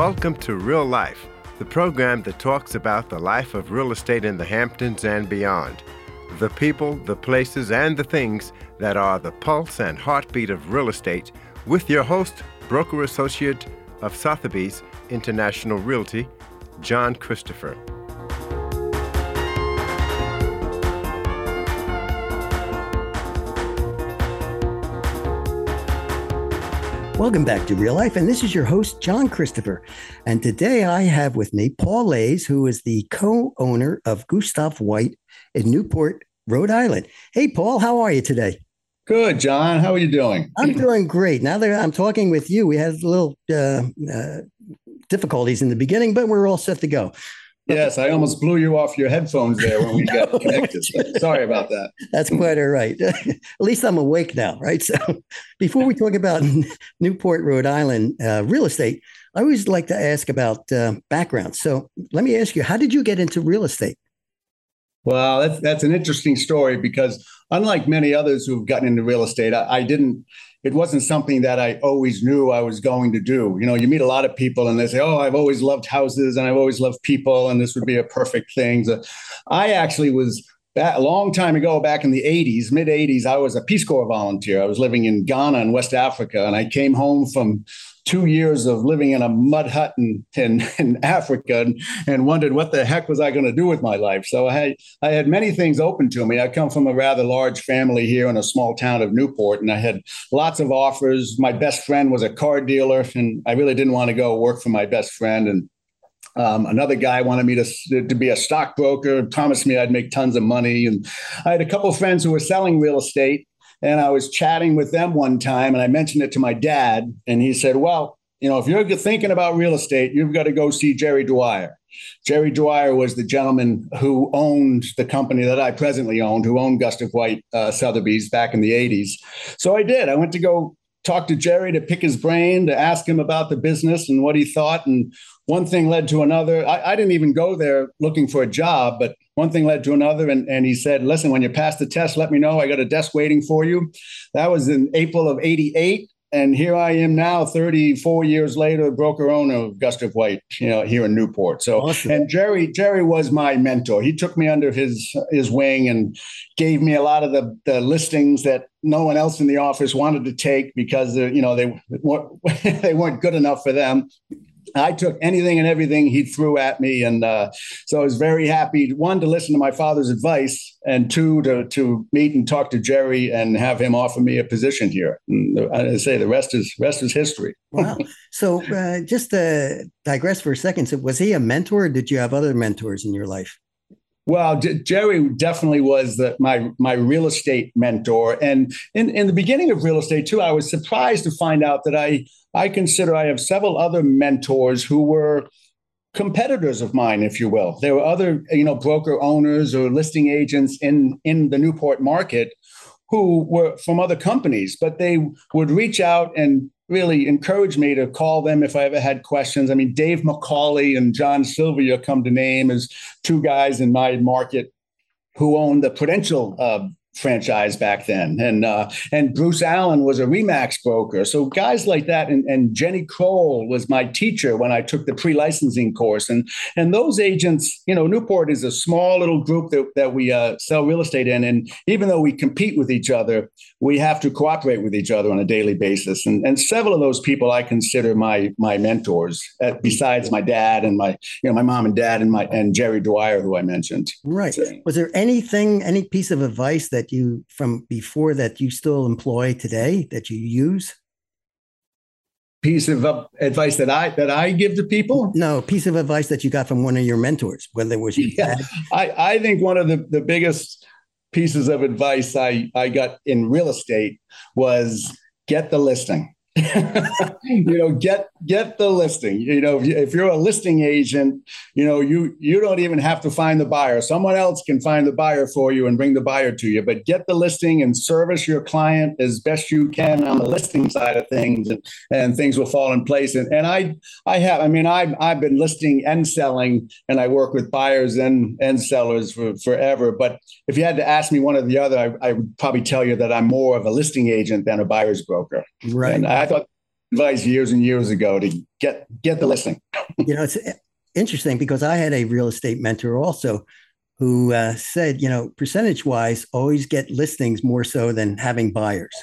Welcome to Real Life, the program that talks about the life of real estate in the Hamptons and beyond. The people, the places, and the things that are the pulse and heartbeat of real estate, with your host, broker associate of Sotheby's International Realty, John Christopher. Welcome back to Real Life, and this is your host, John Christopher. And today I have with me Paul Leys, who is the co owner of Gustave White in Newport, Rhode Island. Hey, Paul, how are you today? Good, John. How are you doing? I'm doing great. Now that I'm talking with you, we had a little uh, uh, difficulties in the beginning, but we're all set to go. Yes, I almost blew you off your headphones there when we got connected. Sorry about that. That's quite all right. At least I'm awake now, right? So, before we talk about Newport, Rhode Island uh, real estate, I always like to ask about uh, background. So, let me ask you, how did you get into real estate? Well, that's that's an interesting story because unlike many others who've gotten into real estate, I, I didn't it wasn't something that I always knew I was going to do. You know, you meet a lot of people and they say, "Oh, I've always loved houses and I've always loved people, and this would be a perfect thing." So I actually was a long time ago, back in the 80s, mid 80s, I was a Peace Corps volunteer. I was living in Ghana in West Africa, and I came home from two years of living in a mud hut in, in, in Africa and, and wondered what the heck was I going to do with my life. So I had, I had many things open to me. I come from a rather large family here in a small town of Newport, and I had lots of offers. My best friend was a car dealer, and I really didn't want to go work for my best friend. And um, another guy wanted me to, to be a stockbroker, promised me I'd make tons of money. And I had a couple of friends who were selling real estate. And I was chatting with them one time and I mentioned it to my dad. And he said, Well, you know, if you're thinking about real estate, you've got to go see Jerry Dwyer. Jerry Dwyer was the gentleman who owned the company that I presently owned, who owned Gustave White uh, Sotheby's back in the 80s. So I did. I went to go talk to Jerry to pick his brain, to ask him about the business and what he thought. And one thing led to another. I, I, didn't even go there looking for a job, but one thing led to another. And, and he said, Listen, when you pass the test, let me know. I got a desk waiting for you. That was in April of 88. And here I am now, 34 years later, broker owner of Gustave White, you know, here in Newport. So, awesome. and Jerry, Jerry was my mentor. He took me under his his wing and gave me a lot of the, the listings that no one else in the office wanted to take because uh, you know they weren't, they weren't good enough for them. I took anything and everything he threw at me, and uh, so I was very happy. One to listen to my father's advice, and two to to meet and talk to Jerry and have him offer me a position here. And I say the rest is rest is history. wow! So uh, just to digress for a second, so was he a mentor? or Did you have other mentors in your life? Well, J- Jerry definitely was the, my my real estate mentor, and in, in the beginning of real estate too, I was surprised to find out that I I consider I have several other mentors who were competitors of mine, if you will. There were other you know broker owners or listing agents in in the Newport market who were from other companies, but they would reach out and really encouraged me to call them if I ever had questions. I mean, Dave McCauley and John Sylvia come to name as two guys in my market who own the Prudential uh, franchise back then. And uh, and Bruce Allen was a Remax broker. So guys like that, and, and Jenny Kroll was my teacher when I took the pre-licensing course. And and those agents, you know, Newport is a small little group that, that we uh, sell real estate in. And even though we compete with each other, we have to cooperate with each other on a daily basis. And and several of those people I consider my my mentors, uh, besides my dad and my you know my mom and dad and my and Jerry Dwyer, who I mentioned. Right. So, was there anything, any piece of advice that that you from before that you still employ today that you use? Piece of advice that I that I give to people? No, piece of advice that you got from one of your mentors, whether it was yeah, I, I think one of the, the biggest pieces of advice I, I got in real estate was get the listing. you know, get get the listing. You know, if, you, are a listing agent, you know, you you don't even have to find the buyer. Someone else can find the buyer for you and bring the buyer to you. But get the listing and service your client as best you can on the listing side of things, and, and things will fall in place. And, and I I have, I mean, I've I've been listing and selling, and I work with buyers and and sellers for forever. But if you had to ask me one or the other, I, I would probably tell you that I'm more of a listing agent than a buyer's broker. Right. And I thought advice years and years ago to get get the listing. you know, it's interesting because I had a real estate mentor also who uh, said, you know, percentage wise, always get listings more so than having buyers.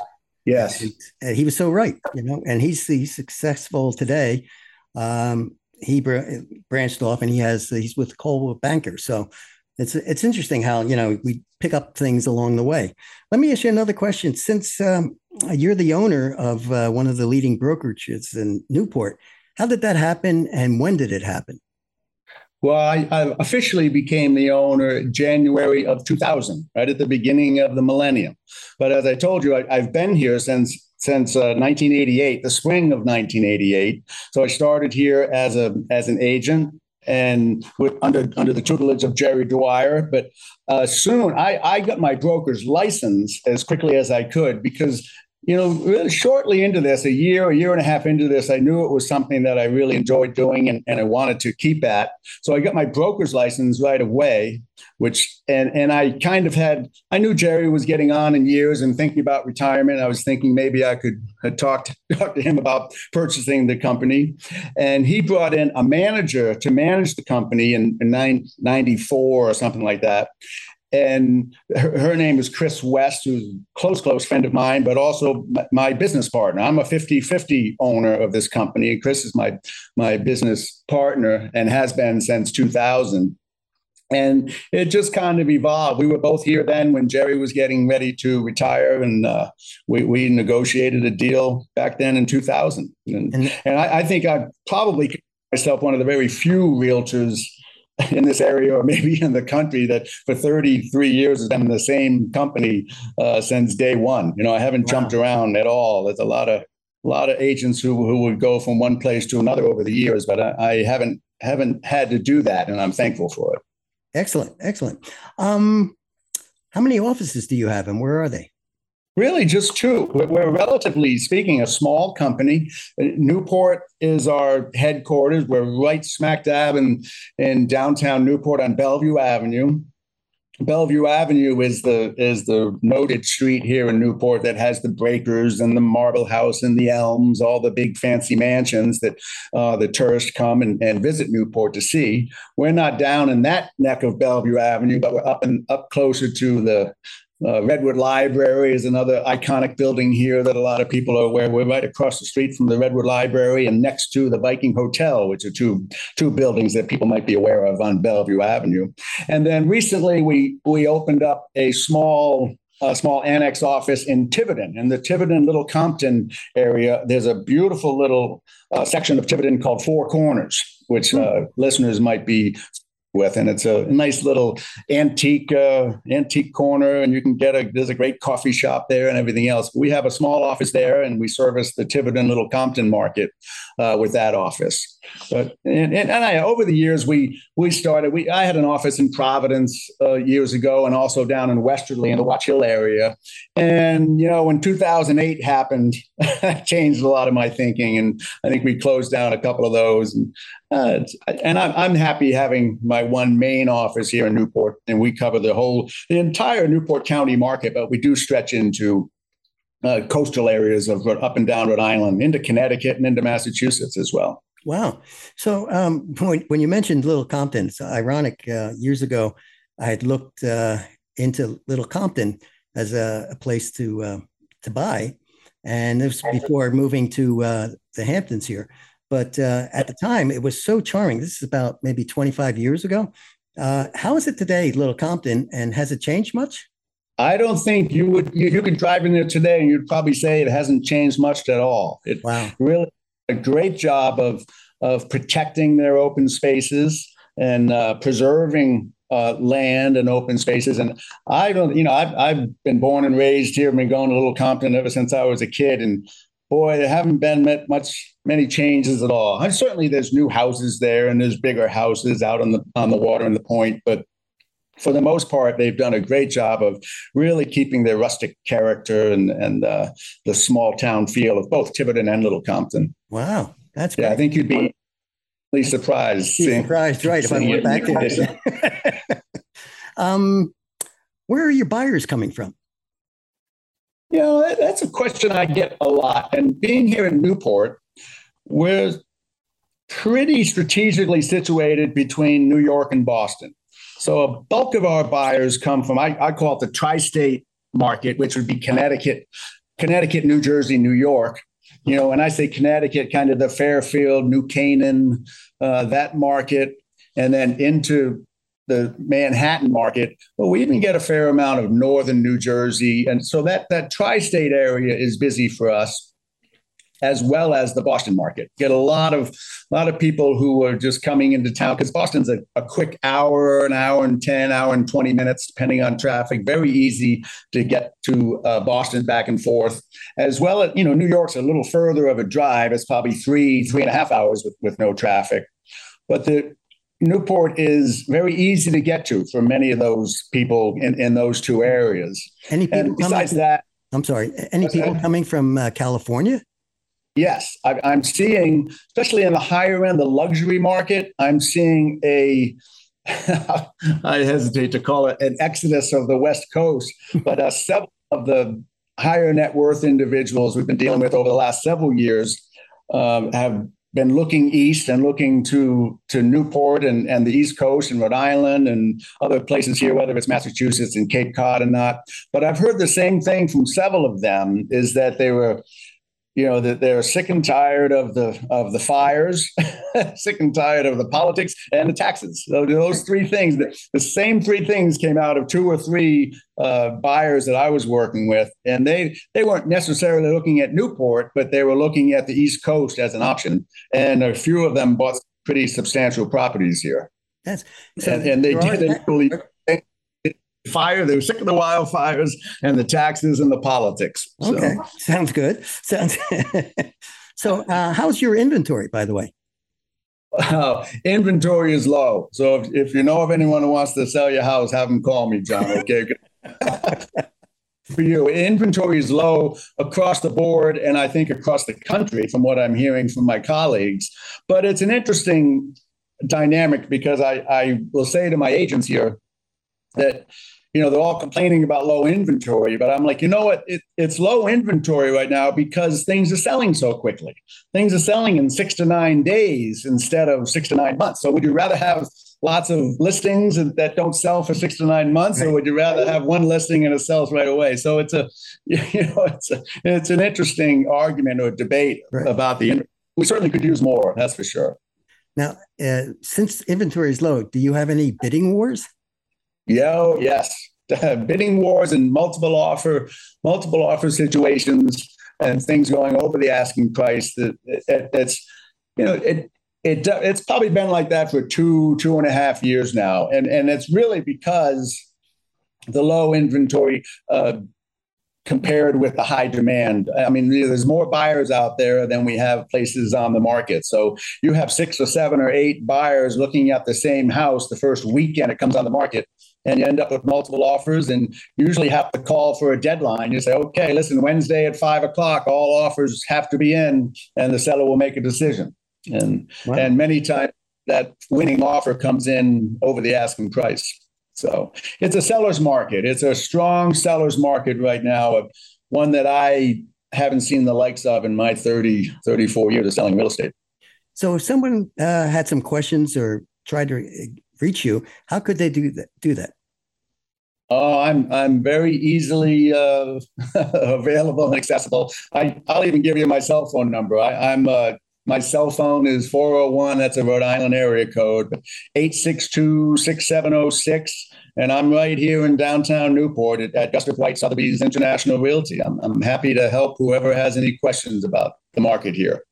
Yes, and he was so right. You know, and he's he's successful today. Um, he br- branched off and he has he's with Coldwell Banker. So it's it's interesting how you know we pick up things along the way. Let me ask you another question. Since um, you're the owner of uh, one of the leading brokerages in Newport, how did that happen, and when did it happen? Well, I, I, officially became the owner January of 2000, right at the beginning of the millennium. But as I told you, I, have been here since since uh, 1988, the spring of 1988. So I started here as a as an agent and with, under under the tutelage of Jerry Dwyer. But uh, soon I, I got my broker's license as quickly as I could because you know, really shortly into this, a year, a year and a half into this, I knew it was something that I really enjoyed doing and, and I wanted to keep at. So I got my broker's license right away, which and and I kind of had I knew Jerry was getting on in years and thinking about retirement. I was thinking maybe I could uh, talk to, talk to him about purchasing the company. And he brought in a manager to manage the company in, in 94 or something like that and her, her, name is Chris West, who's a close, close friend of mine, but also my business partner. I'm a 50 50 owner of this company. And Chris is my, my business partner and has been since 2000. And it just kind of evolved. We were both here then when Jerry was getting ready to retire, and uh, we, we negotiated a deal back then in 2000. And, and, and I, I think I probably myself one of the very few realtors in this area or maybe in the country that for 33 years has been in the same company uh, since day one. You know, I haven't wow. jumped around at all. There's a lot of a lot of agents who who would go from one place to another over the years, but I, I haven't haven't had to do that, and I'm thankful for it. Excellent, excellent. Um, how many offices do you have, and where are they? Really, just two. We're relatively speaking a small company. Newport is our headquarters. We're right smack dab in, in downtown Newport on Bellevue Avenue. Bellevue Avenue is the is the noted street here in Newport that has the breakers and the Marble House and the Elms, all the big fancy mansions that uh, the tourists come and, and visit Newport to see. We're not down in that neck of Bellevue Avenue, but we're up and up closer to the uh, Redwood Library is another iconic building here that a lot of people are aware. We're right across the street from the Redwood Library and next to the Viking Hotel, which are two two buildings that people might be aware of on Bellevue Avenue. And then recently, we we opened up a small a small annex office in Tiverton, in the Tiverton Little Compton area. There's a beautiful little uh, section of Tiverton called Four Corners, which hmm. uh, listeners might be with, and it's a nice little antique uh, antique corner, and you can get a there's a great coffee shop there and everything else. We have a small office there, and we service the Tiverton Little Compton market uh, with that office. But and, and, and, I over the years we we started we I had an office in Providence uh, years ago, and also down in Westerly in the Watch Hill area. And you know when 2008 happened, changed a lot of my thinking, and I think we closed down a couple of those. And uh, and I'm, I'm happy having my one main office here in Newport, and we cover the whole, the entire Newport County market, but we do stretch into uh, coastal areas of up and down Rhode Island, into Connecticut, and into Massachusetts as well. Wow. So um, when, when you mentioned Little Compton, it's ironic. Uh, years ago, I had looked uh, into Little Compton as a, a place to uh, to buy, and this was before moving to uh, the Hamptons here. But uh, at the time, it was so charming. This is about maybe 25 years ago. Uh, how is it today, Little Compton, and has it changed much? I don't think you would. You, you could drive in there today, and you'd probably say it hasn't changed much at all. It wow. really a great job of of protecting their open spaces and uh, preserving uh, land and open spaces. And I don't, you know, I've, I've been born and raised here. Been going to Little Compton ever since I was a kid, and boy, there haven't been much many changes at all. And certainly, there's new houses there, and there's bigger houses out on the on the water and the point, but. For the most part, they've done a great job of really keeping their rustic character and and uh, the small town feel of both Tiverton and Little Compton. Wow, that's great. yeah. I think you'd be surprised. Seeing, surprised, right? If I went back there. um, where are your buyers coming from? You know, that's a question I get a lot. And being here in Newport, we're pretty strategically situated between New York and Boston. So a bulk of our buyers come from, I, I call it the tri state market, which would be Connecticut, Connecticut, New Jersey, New York. You know, when I say Connecticut, kind of the Fairfield, New Canaan, uh, that market, and then into the Manhattan market, but we even get a fair amount of northern New Jersey, and so that that tri-state area is busy for us, as well as the Boston market. Get a lot of a lot of people who are just coming into town because Boston's a, a quick hour, an hour and ten, hour and twenty minutes, depending on traffic. Very easy to get to uh, Boston back and forth, as well as you know New York's a little further of a drive. It's probably three three and a half hours with with no traffic. But the Newport is very easy to get to for many of those people in, in those two areas. Any people and besides coming, that, I'm sorry, any people coming from uh, California? Yes, I, I'm seeing, especially in the higher end, the luxury market, I'm seeing a I hesitate to call it an exodus of the West Coast, but uh, several of the higher net worth individuals we've been dealing with over the last several years um, have been looking east and looking to to Newport and, and the East Coast and Rhode Island and other places here, whether it's Massachusetts and Cape Cod or not. But I've heard the same thing from several of them is that they were you know that they're sick and tired of the of the fires sick and tired of the politics and the taxes. So those three things the, the same three things came out of two or three uh, buyers that i was working with and they they weren't necessarily looking at newport but they were looking at the east coast as an option. And a few of them bought pretty substantial properties here. So and, and they did actually fire. They were sick of the wildfires and the taxes and the politics. So. Okay, sounds good. Sounds. so, uh, how's your inventory, by the way? Uh, inventory is low. So, if, if you know of anyone who wants to sell your house, have them call me, John. Okay. For you, inventory is low across the board, and I think across the country, from what I'm hearing from my colleagues. But it's an interesting dynamic because I, I will say to my agents here that you know, they're all complaining about low inventory, but I'm like, you know what? It, it's low inventory right now because things are selling so quickly. Things are selling in six to nine days instead of six to nine months. So would you rather have lots of listings that don't sell for six to nine months, or would you rather have one listing and it sells right away? So it's a, you know, it's a, it's an interesting argument or debate right. about the. We certainly could use more. That's for sure. Now, uh, since inventory is low, do you have any bidding wars? Yo, yes. Bidding wars and multiple offer, multiple offer situations and things going over the asking price. That it, it's, you know, it, it it's probably been like that for two, two and a half years now. And, and it's really because the low inventory uh, compared with the high demand. I mean, there's more buyers out there than we have places on the market. So you have six or seven or eight buyers looking at the same house the first weekend it comes on the market and you end up with multiple offers and usually have to call for a deadline. You say, okay, listen, Wednesday at five o'clock, all offers have to be in, and the seller will make a decision. And wow. and many times that winning offer comes in over the asking price. So it's a seller's market. It's a strong seller's market right now, one that I haven't seen the likes of in my 30, 34 years of selling real estate. So if someone uh, had some questions or tried to reach you, how could they do that? Do that? Oh, I'm I'm very easily uh, available and accessible. I I'll even give you my cell phone number. I, am uh, my cell phone is 401. That's a Rhode Island area code, 862-6706. And I'm right here in downtown Newport at, at Gustave White Sotheby's International Realty. I'm, I'm happy to help whoever has any questions about the market here.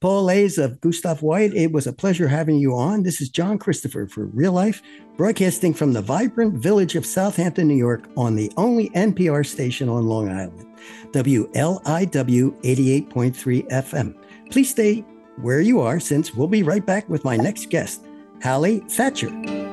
Paul Leys of Gustave White, it was a pleasure having you on. This is John Christopher for Real Life, broadcasting from the vibrant village of Southampton, New York, on the only NPR station on Long Island, WLIW 88.3 FM. Please stay where you are, since we'll be right back with my next guest, Hallie Thatcher.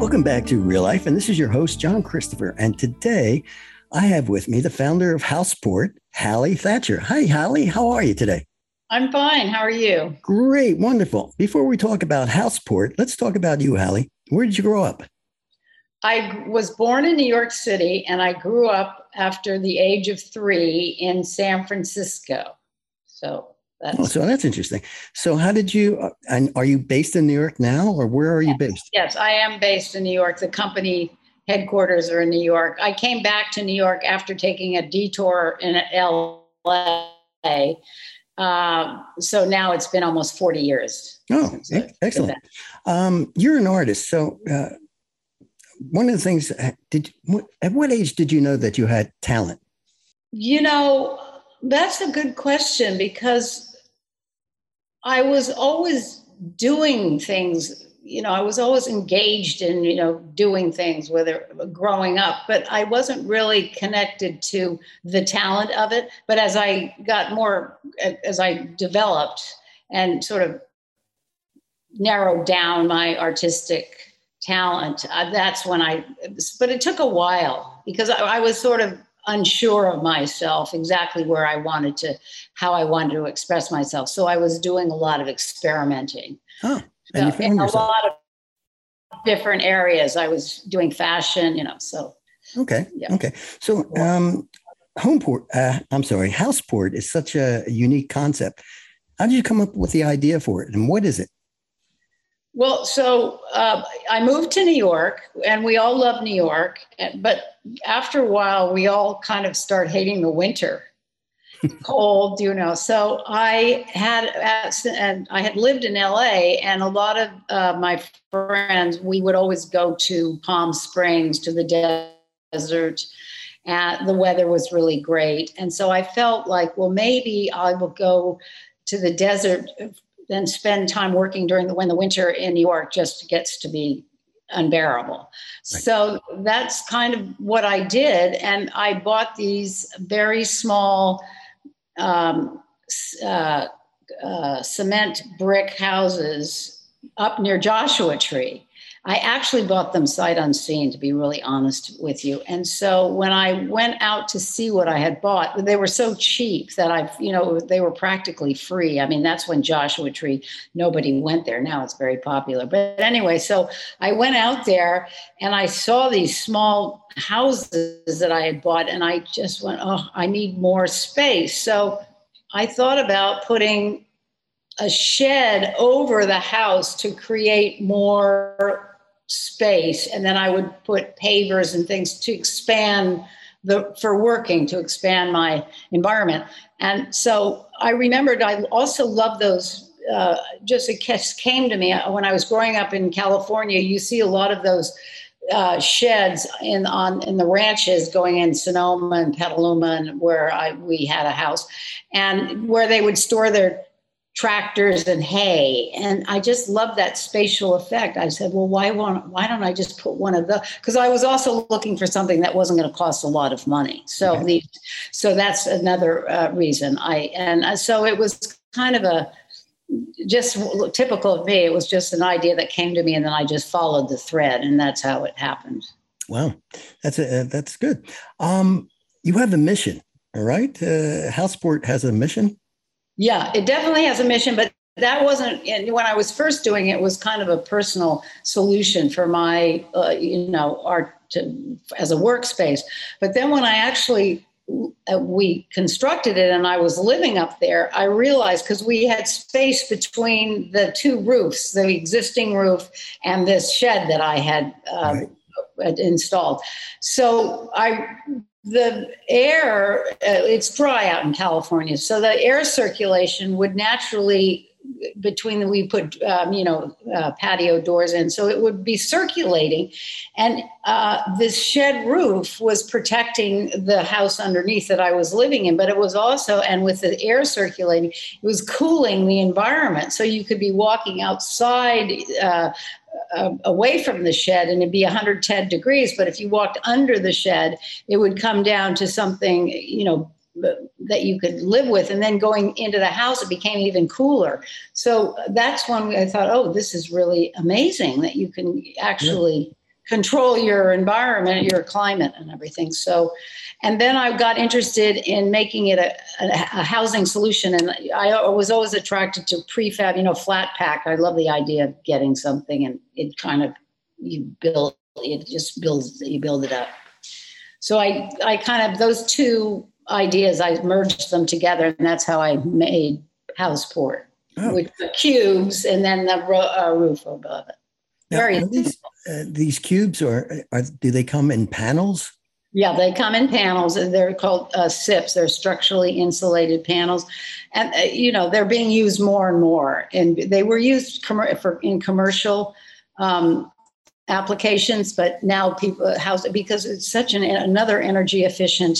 Welcome back to Real Life, and this is your host, John Christopher. And today I have with me the founder of Houseport, Hallie Thatcher. Hi, Hallie. How are you today? I'm fine. How are you? Great, wonderful. Before we talk about Houseport, let's talk about you, Hallie. Where did you grow up? I was born in New York City and I grew up after the age of three in San Francisco. So that's oh, so that's interesting. So how did you uh, and are you based in New York now or where are you based? Yes, I am based in New York. The company headquarters are in New York. I came back to New York after taking a detour in LA. Uh, so now it's been almost 40 years. Oh, excellent. Um, you're an artist. So uh, one of the things uh, did at what age did you know that you had talent you know that's a good question because i was always doing things you know i was always engaged in you know doing things whether growing up but i wasn't really connected to the talent of it. But as i got more as i developed and sort of narrowed down my artistic talent, uh, that's when I, but it took a while because I, I, was sort of unsure of myself exactly where I wanted to, how I wanted to express myself. So I was doing a lot of experimenting. Oh, and so, in a lot of different areas. I was doing fashion, you know, so. Okay. Yeah. Okay. So, um, Homeport, uh, I'm sorry, Houseport is such a unique concept. How did you come up with the idea for it and what is it? Well, so uh, I moved to New York, and we all love New York. But after a while, we all kind of start hating the winter, cold, you know. So I had, and I had lived in LA, and a lot of uh, my friends, we would always go to Palm Springs, to the desert. And the weather was really great. And so I felt like, well, maybe I will go to the desert then spend time working during the when the winter in New York just gets to be unbearable. Right. So that's kind of what I did, and I bought these very small um, uh, uh, cement brick houses up near Joshua Tree. I actually bought them sight unseen, to be really honest with you. And so when I went out to see what I had bought, they were so cheap that I've, you know, they were practically free. I mean, that's when Joshua Tree, nobody went there. Now it's very popular. But anyway, so I went out there and I saw these small houses that I had bought, and I just went, oh, I need more space. So I thought about putting a shed over the house to create more space and then i would put pavers and things to expand the for working to expand my environment. And so i remembered i also love those uh, just it came to me uh, when i was growing up in california you see a lot of those uh, sheds in on in the ranches going in Sonoma and Petaluma and where I, we had a house, and where they would store their tractors and hay. And i just love that spatial effect. I said well why won't why don't i just put one of the because i was also looking for something that wasn't going to cost a lot of money. So okay. the so that's another uh, reason. I and uh, so it was kind of a just typical of me it was just an idea that came to me and then i just followed the thread and that's how it happened. Wow. That's a, uh, that's good. Um you have a mission all right? Uh, houseport has a mission yeah, it definitely has a mission, but that wasn't when I was first doing it was kind of a personal solution for my uh, you know art to, as a workspace. But then when I actually uh, we constructed it and I was living up there, I realized because we had space between the two roofs, the existing roof and this shed that I had uh, right. installed. So I the air, uh, it's dry out in California, so the air circulation would naturally between the, we put um, you know uh, patio doors in so it would be circulating and uh, this shed roof was protecting the house underneath that i was living in but it was also and with the air circulating it was cooling the environment so you could be walking outside uh, uh, away from the shed and it'd be 110 degrees but if you walked under the shed it would come down to something you know that you could live with. And then going into the house it became even cooler. So that's when i thought oh this is really amazing that you can actually control your environment, your climate, and everything. So, and then I got interested in making it a, a, a, housing solution. And I was always attracted to prefab, you know, flat pack. I love the idea of getting something and it kind of, you build, it just builds, you build it up. So I, I kind of, those two ideas, I merged them together and that's how I made Houseport, oh. with the cubes and then the ro- uh, roof above it. Very these, uh, these cubes are, are, do they come in panels? Yeah, they come in panels. They're called uh, SIPs. They're structurally insulated panels, and uh, you know they're being used more and more. And they were used com- for in commercial um, applications, but now people house because it's such an another energy efficient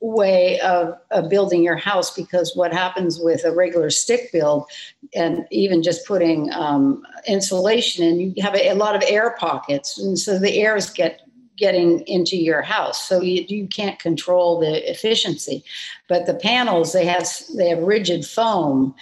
way of, of, building your house because what happens with a regular stick build and even just putting um, insulation in you have a, a, lot of air pockets. And so the airs get getting into your house. So you, you can't control the efficiency. But the panels they have they have rigid foam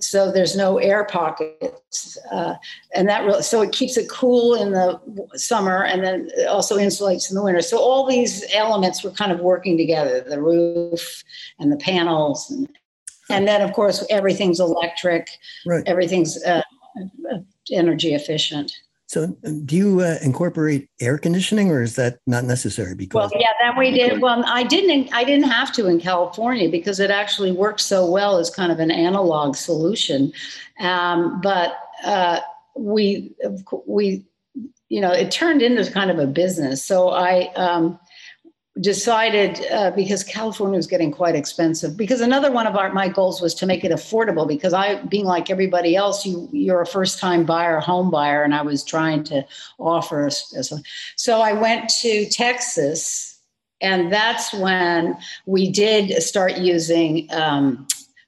so there's no air pockets uh, and that really so it keeps it cool in the summer and then also insulates in the winter. So all these elements were kind of working together the roof and the panels and, and then of course everything's electric. Right. everything's uh, energy efficient so, do you uh, incorporate air conditioning, or is that not necessary? Because well, yeah, then we did. Well, I didn't. I didn't have to in California because it actually works so well as kind of an analog solution. Um, but uh, we we you know it turned into kind of a business. So I um, decided uh, because California was getting quite expensive. Because another one of our my goals was to make it affordable. Because I, being like everybody else, you you're a first time buyer, home buyer, and I was trying to offer. A, So I went to Texas, and that's when we did start using. Um,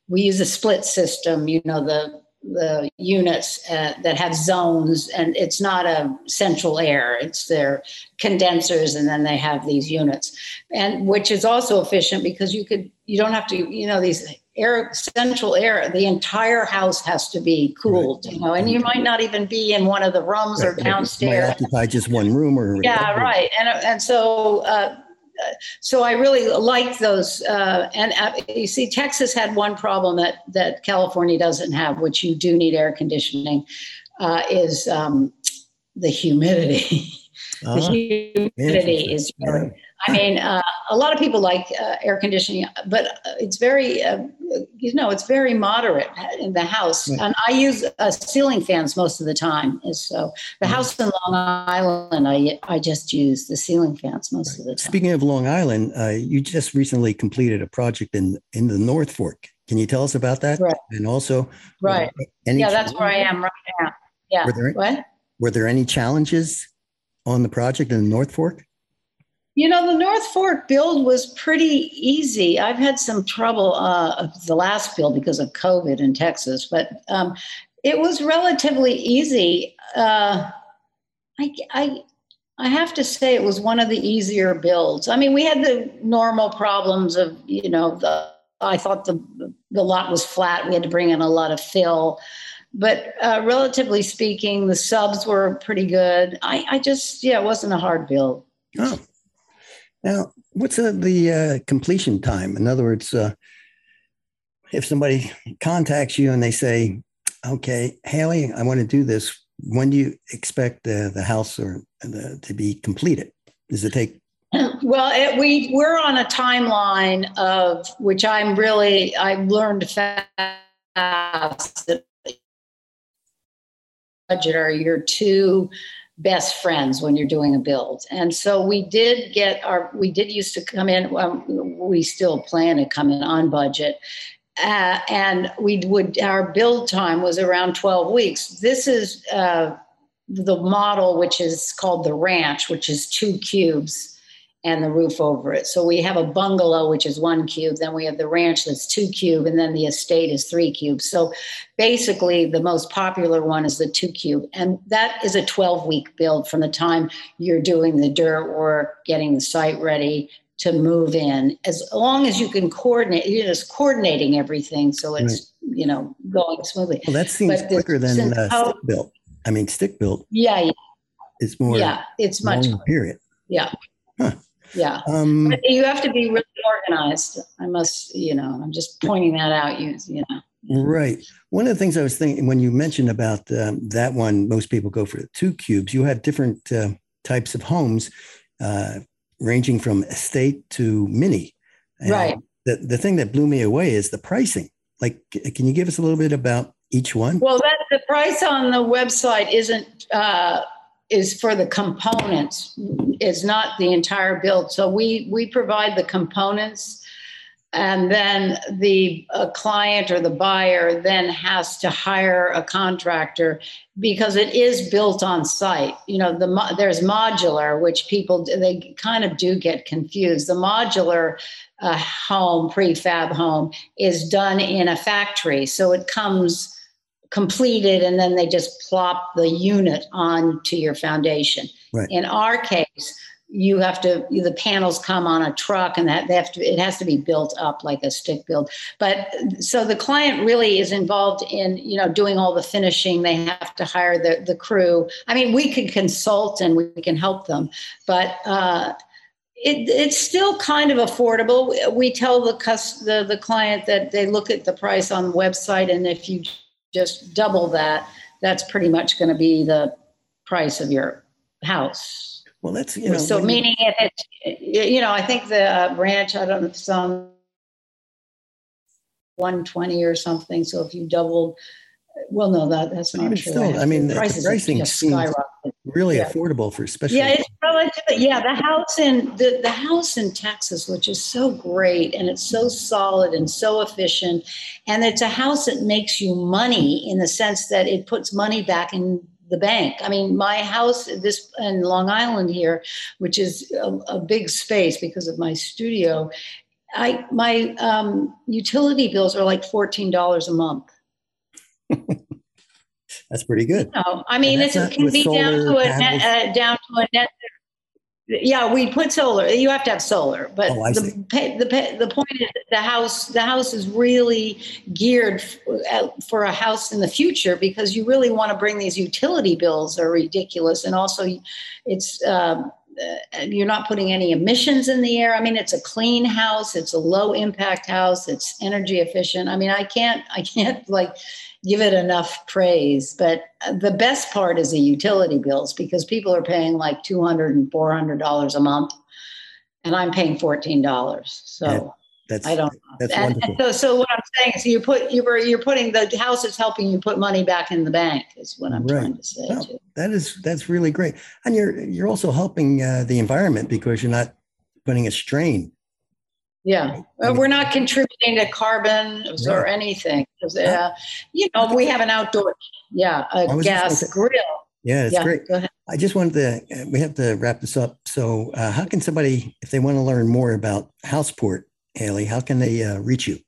we use a split system. You know the the units uh, that have zones and it's not a central air it's their condensers and then they have these units and which is also efficient because you could you don't have to you know these air central air the entire house has to be cooled right. you know and you might not even be in one of the rooms right. or downstairs might occupy just one room or yeah right and and so uh, so I really like those. Uh, and uh, you see, Texas had one problem that that California doesn't have, which you do need air conditioning, uh, is um, the humidity. the uh-huh. humidity is really, I mean, uh, a lot of people like uh, air conditioning, but uh, it's very, uh, you know, it's very moderate in the house. Right. And I use uh, ceiling fans most of the time. So the mm-hmm. house in Long Island, I I just use the ceiling fans most right. of the time. Speaking of Long Island, uh, you just recently completed a project in in the North Fork. Can you tell us about that? Right. And also, right. yeah, that's where I am right now. Yeah. Were there, what? Were there any challenges on the project in the North Fork? You know, the North Fork build was pretty easy. I've had some trouble uh, the last build because of COVID in Texas, but um, it was relatively easy. Uh, I, I, I have to say it was one of the easier builds. I mean, we had the normal problems of, you know, the I thought the the lot was flat. We had to bring in a lot of fill, but uh, relatively speaking, the subs were pretty good. I, I just yeah, it wasn't a hard build. Oh, now, what's the uh, completion time? In other words, uh, if somebody contacts you and they say, "Okay, Haley, I want to do this," when do you expect the house or the, to be completed? Does it take? Well, it, we we're on a timeline of which I'm really I've learned fast. That budget are your two best friends when you're doing a build. And so we did get our, we did used to come in, um, we still plan to come in on budget. Uh, and we would, our build time was around 12 weeks. This is uh, the model, which is called the ranch, which is two cubes and the roof over it. So we have a bungalow, which is one cube. Then we have the ranch that's two cube, and then the estate is three cubes. So basically, the most popular one is the two cube. And that is a 12 week build from the time you're doing the dirt work, getting the site ready to move in. As long as you can coordinate, you're just coordinating everything so it's, right. you know, going smoothly. Well, that seems but quicker than uh, stick built. I mean, stick built. Yeah, yeah. It's more. Yeah, it's much. Period. Yeah. Huh. Yeah. Um, you have to be really organized. I must, you know, I'm just pointing that out. You, you know. Right. One of the things I was thinking when you mentioned about um, that one, most people go for the two cubes. You have different uh, types of homes, uh, ranging from estate to mini. And Right. The the thing that blew me away is the pricing. Like, can you give us a little bit about each one? Well, that the price on the website isn't uh, is for the components. Is not the entire build. So we we provide the components, and then the uh, client or the buyer then has to hire a contractor because it is built on site. You know, the there's modular, which people they kind of do get confused. The modular uh, home, prefab home, is done in a factory, so it comes completed and then they just plop the unit onto your foundation. Right. In our case, you have to the panels come on a truck and that they have to it has to be built up like a stick build. But so the client really is involved in, you know, doing all the finishing. They have to hire the the crew. I mean, we can consult and we can help them, but uh it, it's still kind of affordable. We tell the, cus- the the client that they look at the price on the website, and if you just double that, that's pretty much going to be the price of your house. Well, that's you know. so meaning if it's, you know, I think the uh, ranch, I don't know, some 120 or something. So if you doubled, well, no, that that's not true. still, I mean, the prices pricing seems skyrocketed. really yeah. affordable for especially. Yeah, it's relative. Yeah, the house in the, the house in Texas, which is so great and it's so solid and so efficient, and it's a house that makes you money in the sense that it puts money back in the bank. I mean, my house this in Long Island here, which is a, a big space because of my studio. I my um, utility bills are like fourteen dollars a month. That's pretty good. No, I mean, it can be down to a net, uh, down to a net. Yeah, we put solar. You have to have solar, but Oh, the the the point is the house the house is really geared uh, for a house in the future because you really want to bring these utility bills are ridiculous, and also it's. Um, uh, you're not putting any emissions in the air. I mean, it's a clean house. It's a low impact house. It's energy efficient. I mean, I can't, I can't like give it enough praise. But the best part is the utility bills because people are paying like 200 and 400 dollars a month, and I'm paying 14 dollars. So. Yeah, That's I don't know. That's and, wonderful. and so, so what I'm saying is, you put you were you're putting the house is helping you put money back in the bank. Is what I'm Right. trying to say. Well, too. that is that's really great, and you're you're also helping uh, the environment because you're not putting a strain. Yeah, Uh, we're not contributing to carbon or anything. Uh, you know, we have an outdoor, yeah, a gas grill. Yeah, it's yeah, great. I just wanted to. uh, We have to wrap this up. So, uh, how can somebody, if they want to learn more about Houseport, Haley, how can they uh, reach you?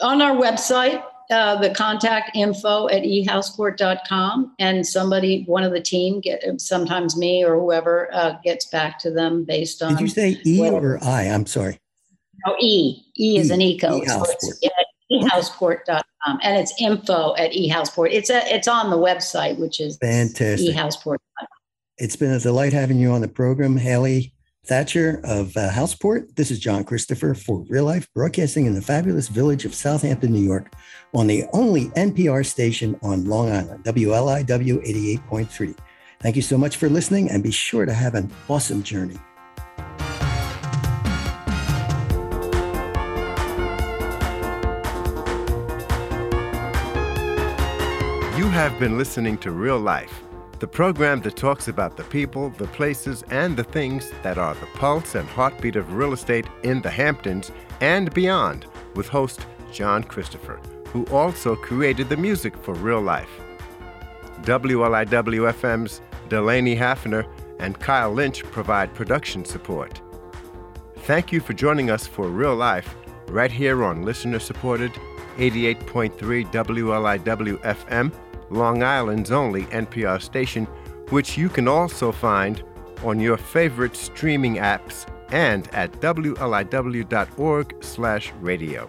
On our website, uh, the contact info at ehouseport.com, and somebody, one of the team, get sometimes me or whoever uh, gets back to them based on. Did you say E well- or I? I'm sorry. No, E. E is E, an eco. E so it's ehouseport.com. And it's info at ehouseport. It's a, it's on the website, which is Fantastic. ehouseport. It's been a delight having you on the program, Haley Thatcher of uh, Houseport. This is John Christopher for Real Life Broadcasting in the fabulous village of Southampton, New York, on the only NPR station on Long Island, WLIW 88.3. Thank you so much for listening, and be sure to have an awesome journey. You have been listening to Real Life, the program that talks about the people, the places, and the things that are the pulse and heartbeat of real estate in the Hamptons and beyond, with host John Christopher, who also created the music for Real Life. WLIW FM's Delaney Hafner and Kyle Lynch provide production support. Thank you for joining us for Real Life right here on listener supported 88.3 WLIW FM, Long Island's only NPR station, which you can also find on your favorite streaming apps and at wliw.org/radio.